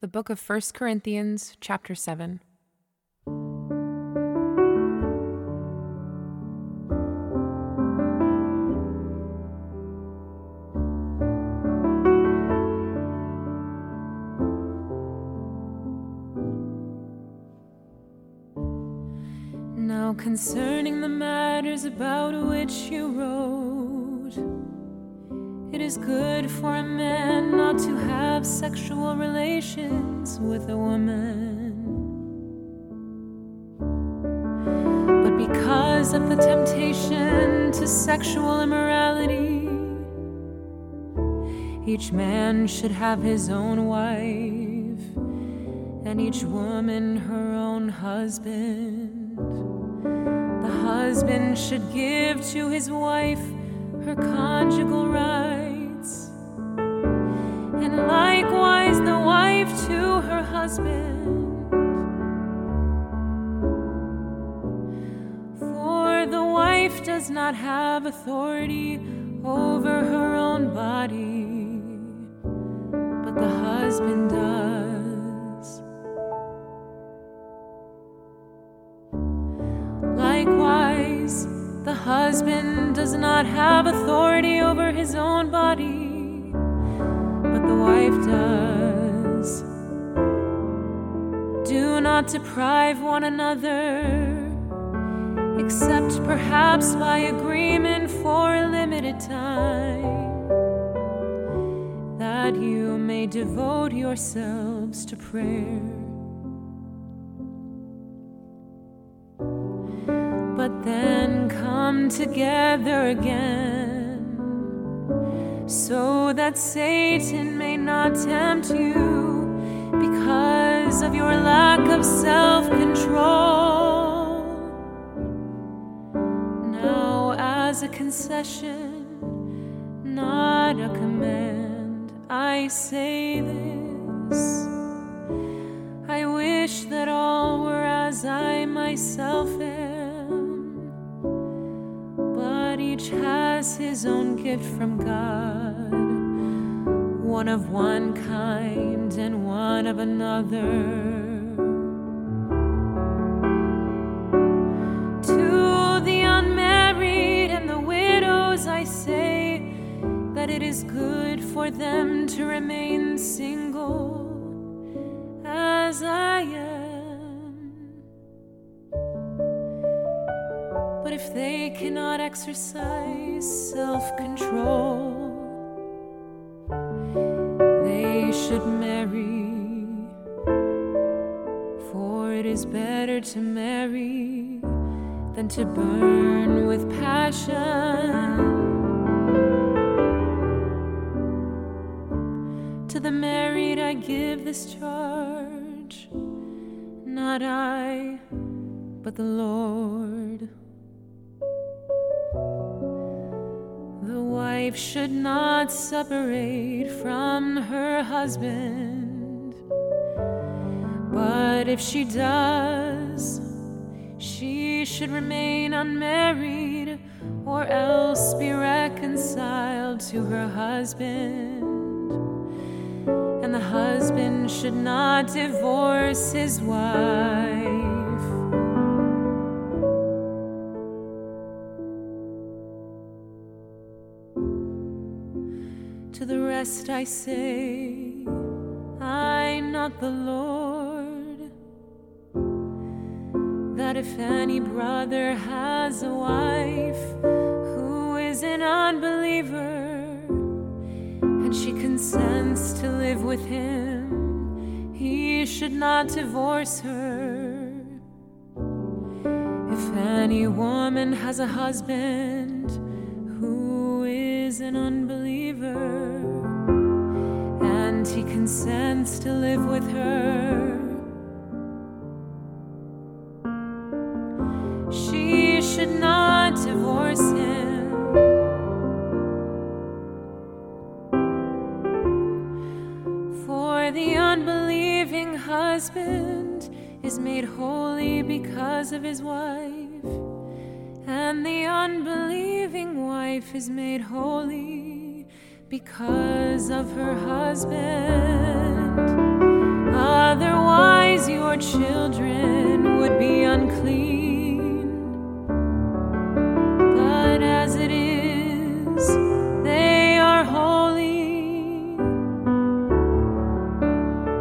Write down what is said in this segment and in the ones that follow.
The book of 1 Corinthians, chapter 7. Now, concerning the matters about which you wrote, is good for a man not to have sexual relations with a woman. But because of the temptation to sexual immorality, each man should have his own wife, and each woman her own husband. The husband should give to his wife her conjugal rights, and likewise the wife to her husband. For the wife does not have authority over her own body, but the husband does. Likewise, the husband does not have authority over his own body, wife does. Do not deprive one another, except perhaps by agreement for a limited time, that you may devote yourselves to prayer. but then come together again, that Satan may not tempt you because of your lack of self control. Now, as a concession, not a command, I say this. I wish that all were as I myself am but each has his own gift from God, one of one kind and one of another. To the unmarried and the widows, I say that it is good for them to remain single as I am. But if they cannot exercise self control, should marry. For it is better to marry than to burn with passion. To the married, I give this charge, not I, but the Lord. The wife should not separate from her husband, but if she does, she should remain unmarried or else be reconciled to her husband. And the husband should not divorce his wife. Rest I say, I'm not the Lord. That if any brother has a wife who is an unbeliever, and she consents to live with him, he should not divorce her. If any woman has a husband who is an unbeliever, and he consents to live with her, she should not divorce him. For the unbelieving husband is made holy because of his wife, and the unbelieving wife is made holy because of her husband. Otherwise, your children would be unclean. But as it is, they are holy.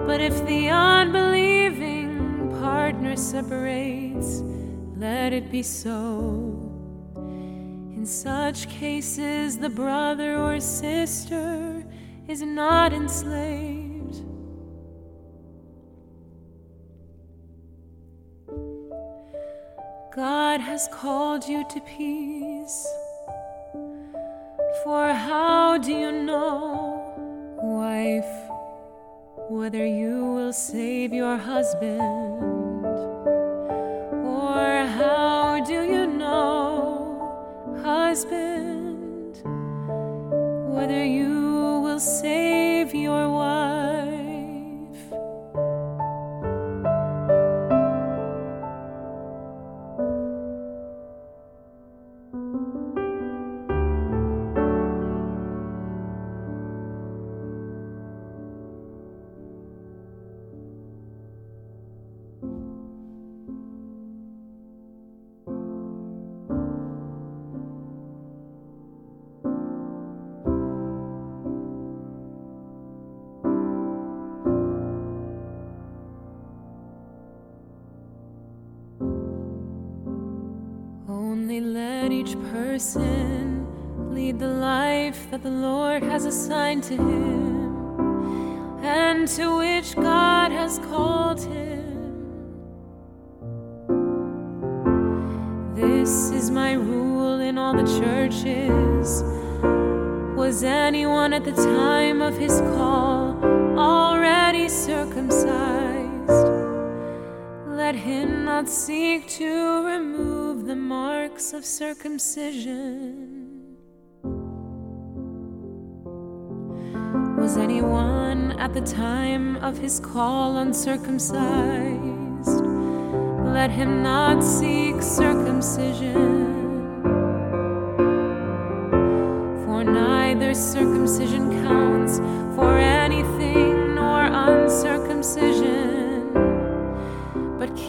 But if the unbelieving partner separates, let it be so. In such cases, the brother or sister is not enslaved. God has called you to peace. For how do you know, wife, whether you will save your husband? Only let each person lead the life that the Lord has assigned to him and to which God has called him. This is my rule in all the churches. Was anyone at the time of his call already circumcised? Let him not seek to remove the marks of circumcision. Was anyone at the time of his call uncircumcised? Let him not seek circumcision. For neither circumcision counts for anything nor uncircumcision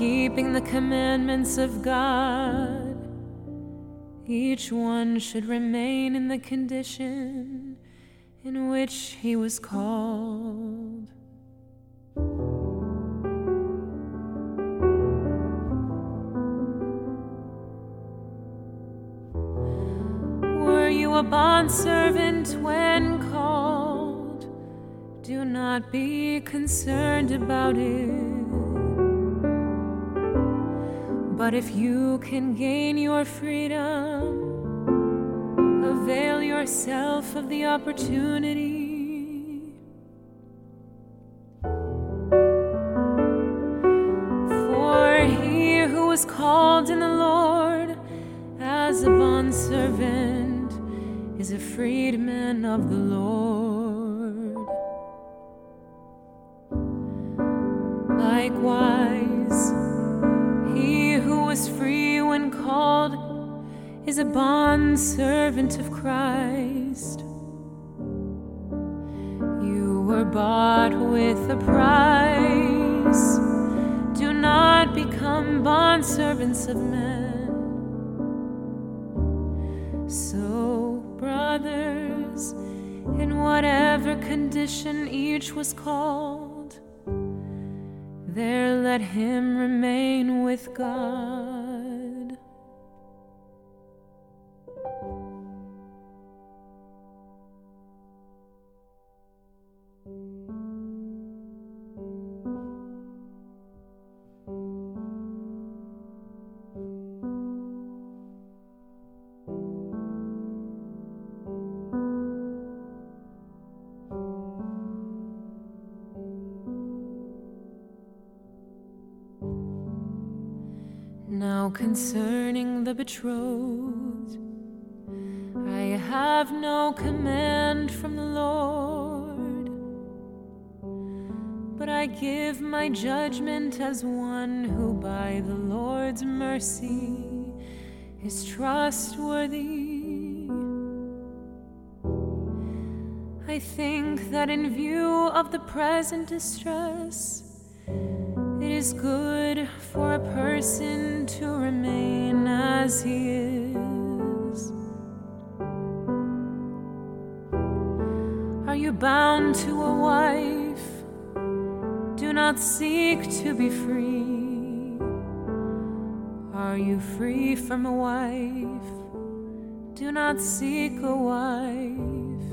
keeping the commandments of God. Each one should remain in the condition in which he was called. Were you a bondservant when called? Do not be concerned about it. But if you can gain your freedom, avail yourself of the opportunity. For he who was called in the Lord as a bondservant is a freedman of the Lord. Likewise, was free when called is a bondservant of Christ. You were bought with a price. Do not become bondservants of men. So, brothers, in whatever condition each was called, there let him remain with God. Now concerning the betrothed, I have no command from the Lord, but I give my judgment as one who by the Lord's mercy is trustworthy. I think that in view of the present distress, is good for a person to remain as he is. Are you bound to a wife? Do not seek to be free. Are you free from a wife? Do not seek a wife.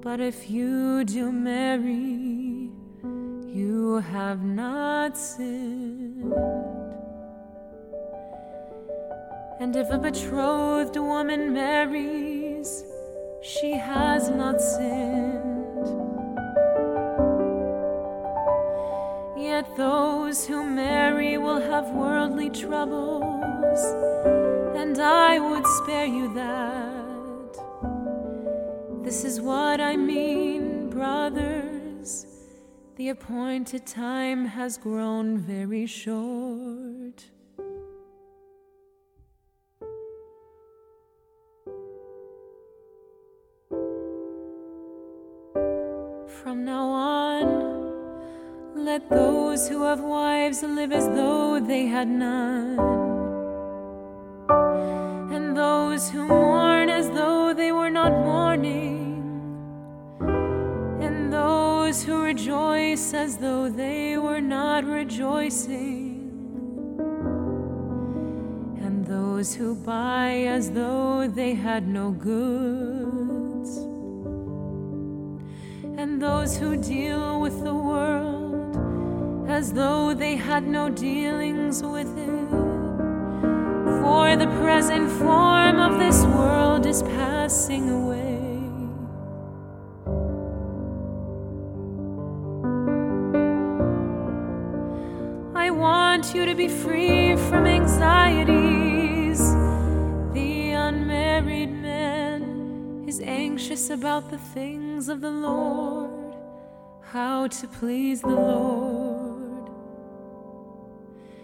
But if you do marry, you have not sinned. And if a betrothed woman marries, she has not sinned. Yet those who marry will have worldly troubles, and I would spare you that. This is what I mean, brothers. The appointed time has grown very short. From now on, let those who have wives live as though they had none, as though they were not rejoicing, and those who buy as though they had no goods and those who deal with the world as though they had no dealings with it. For the present form of this world is passing away. I want you to be free from anxieties. The unmarried man is anxious about the things of the Lord, how to please the Lord.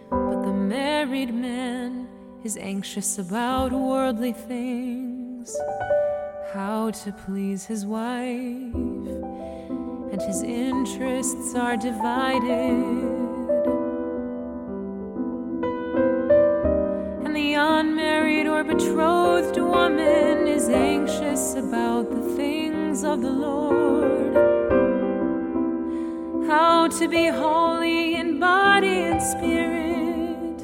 But the married man is anxious about worldly things, how to please his wife, and his interests are divided. Or betrothed woman is anxious about the things of the Lord. How to be holy in body and spirit.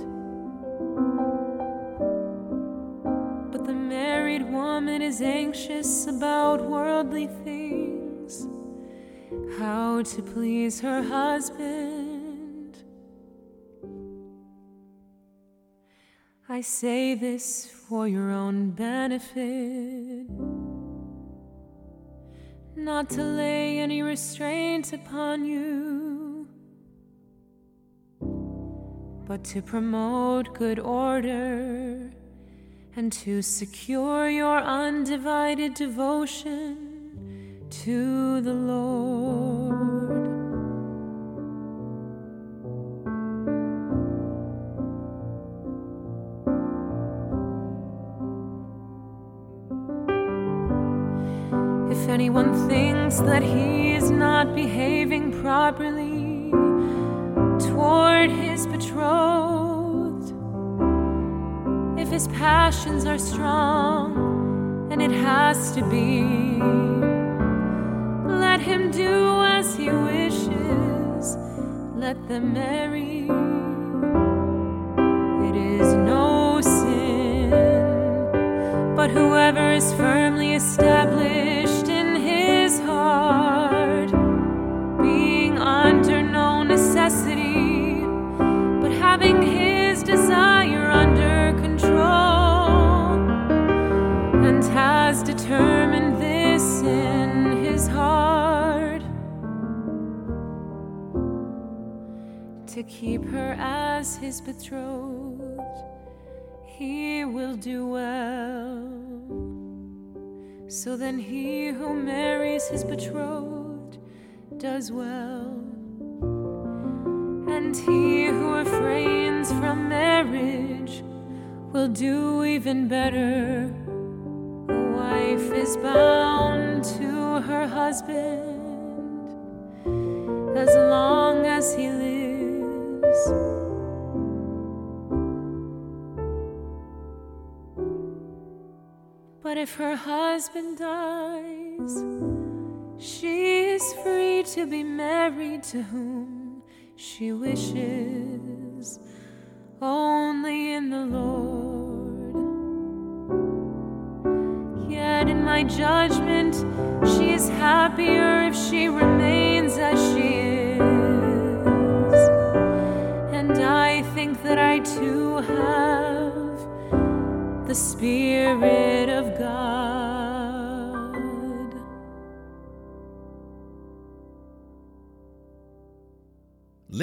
But the married woman is anxious about worldly things. How to please her husband. I say this for your own benefit, not to lay any restraint upon you, but to promote good order and to secure your undivided devotion to the Lord. Anyone thinks that he is not behaving properly toward his betrothed, if his passions are strong, and it has to be, let him do as he wishes, let them marry. It is no sin. But whoever is firmly established having his desire under control, and has determined this in his heart to keep her as his betrothed he will do well. So then he who marries his betrothed does well. And he who refrains from marriage will do even better. A wife is bound to her husband as long as he lives. But if her husband dies, she is free to be married to whom she wishes, only in the Lord. Yet in my judgment, she is happier if she remains as she is.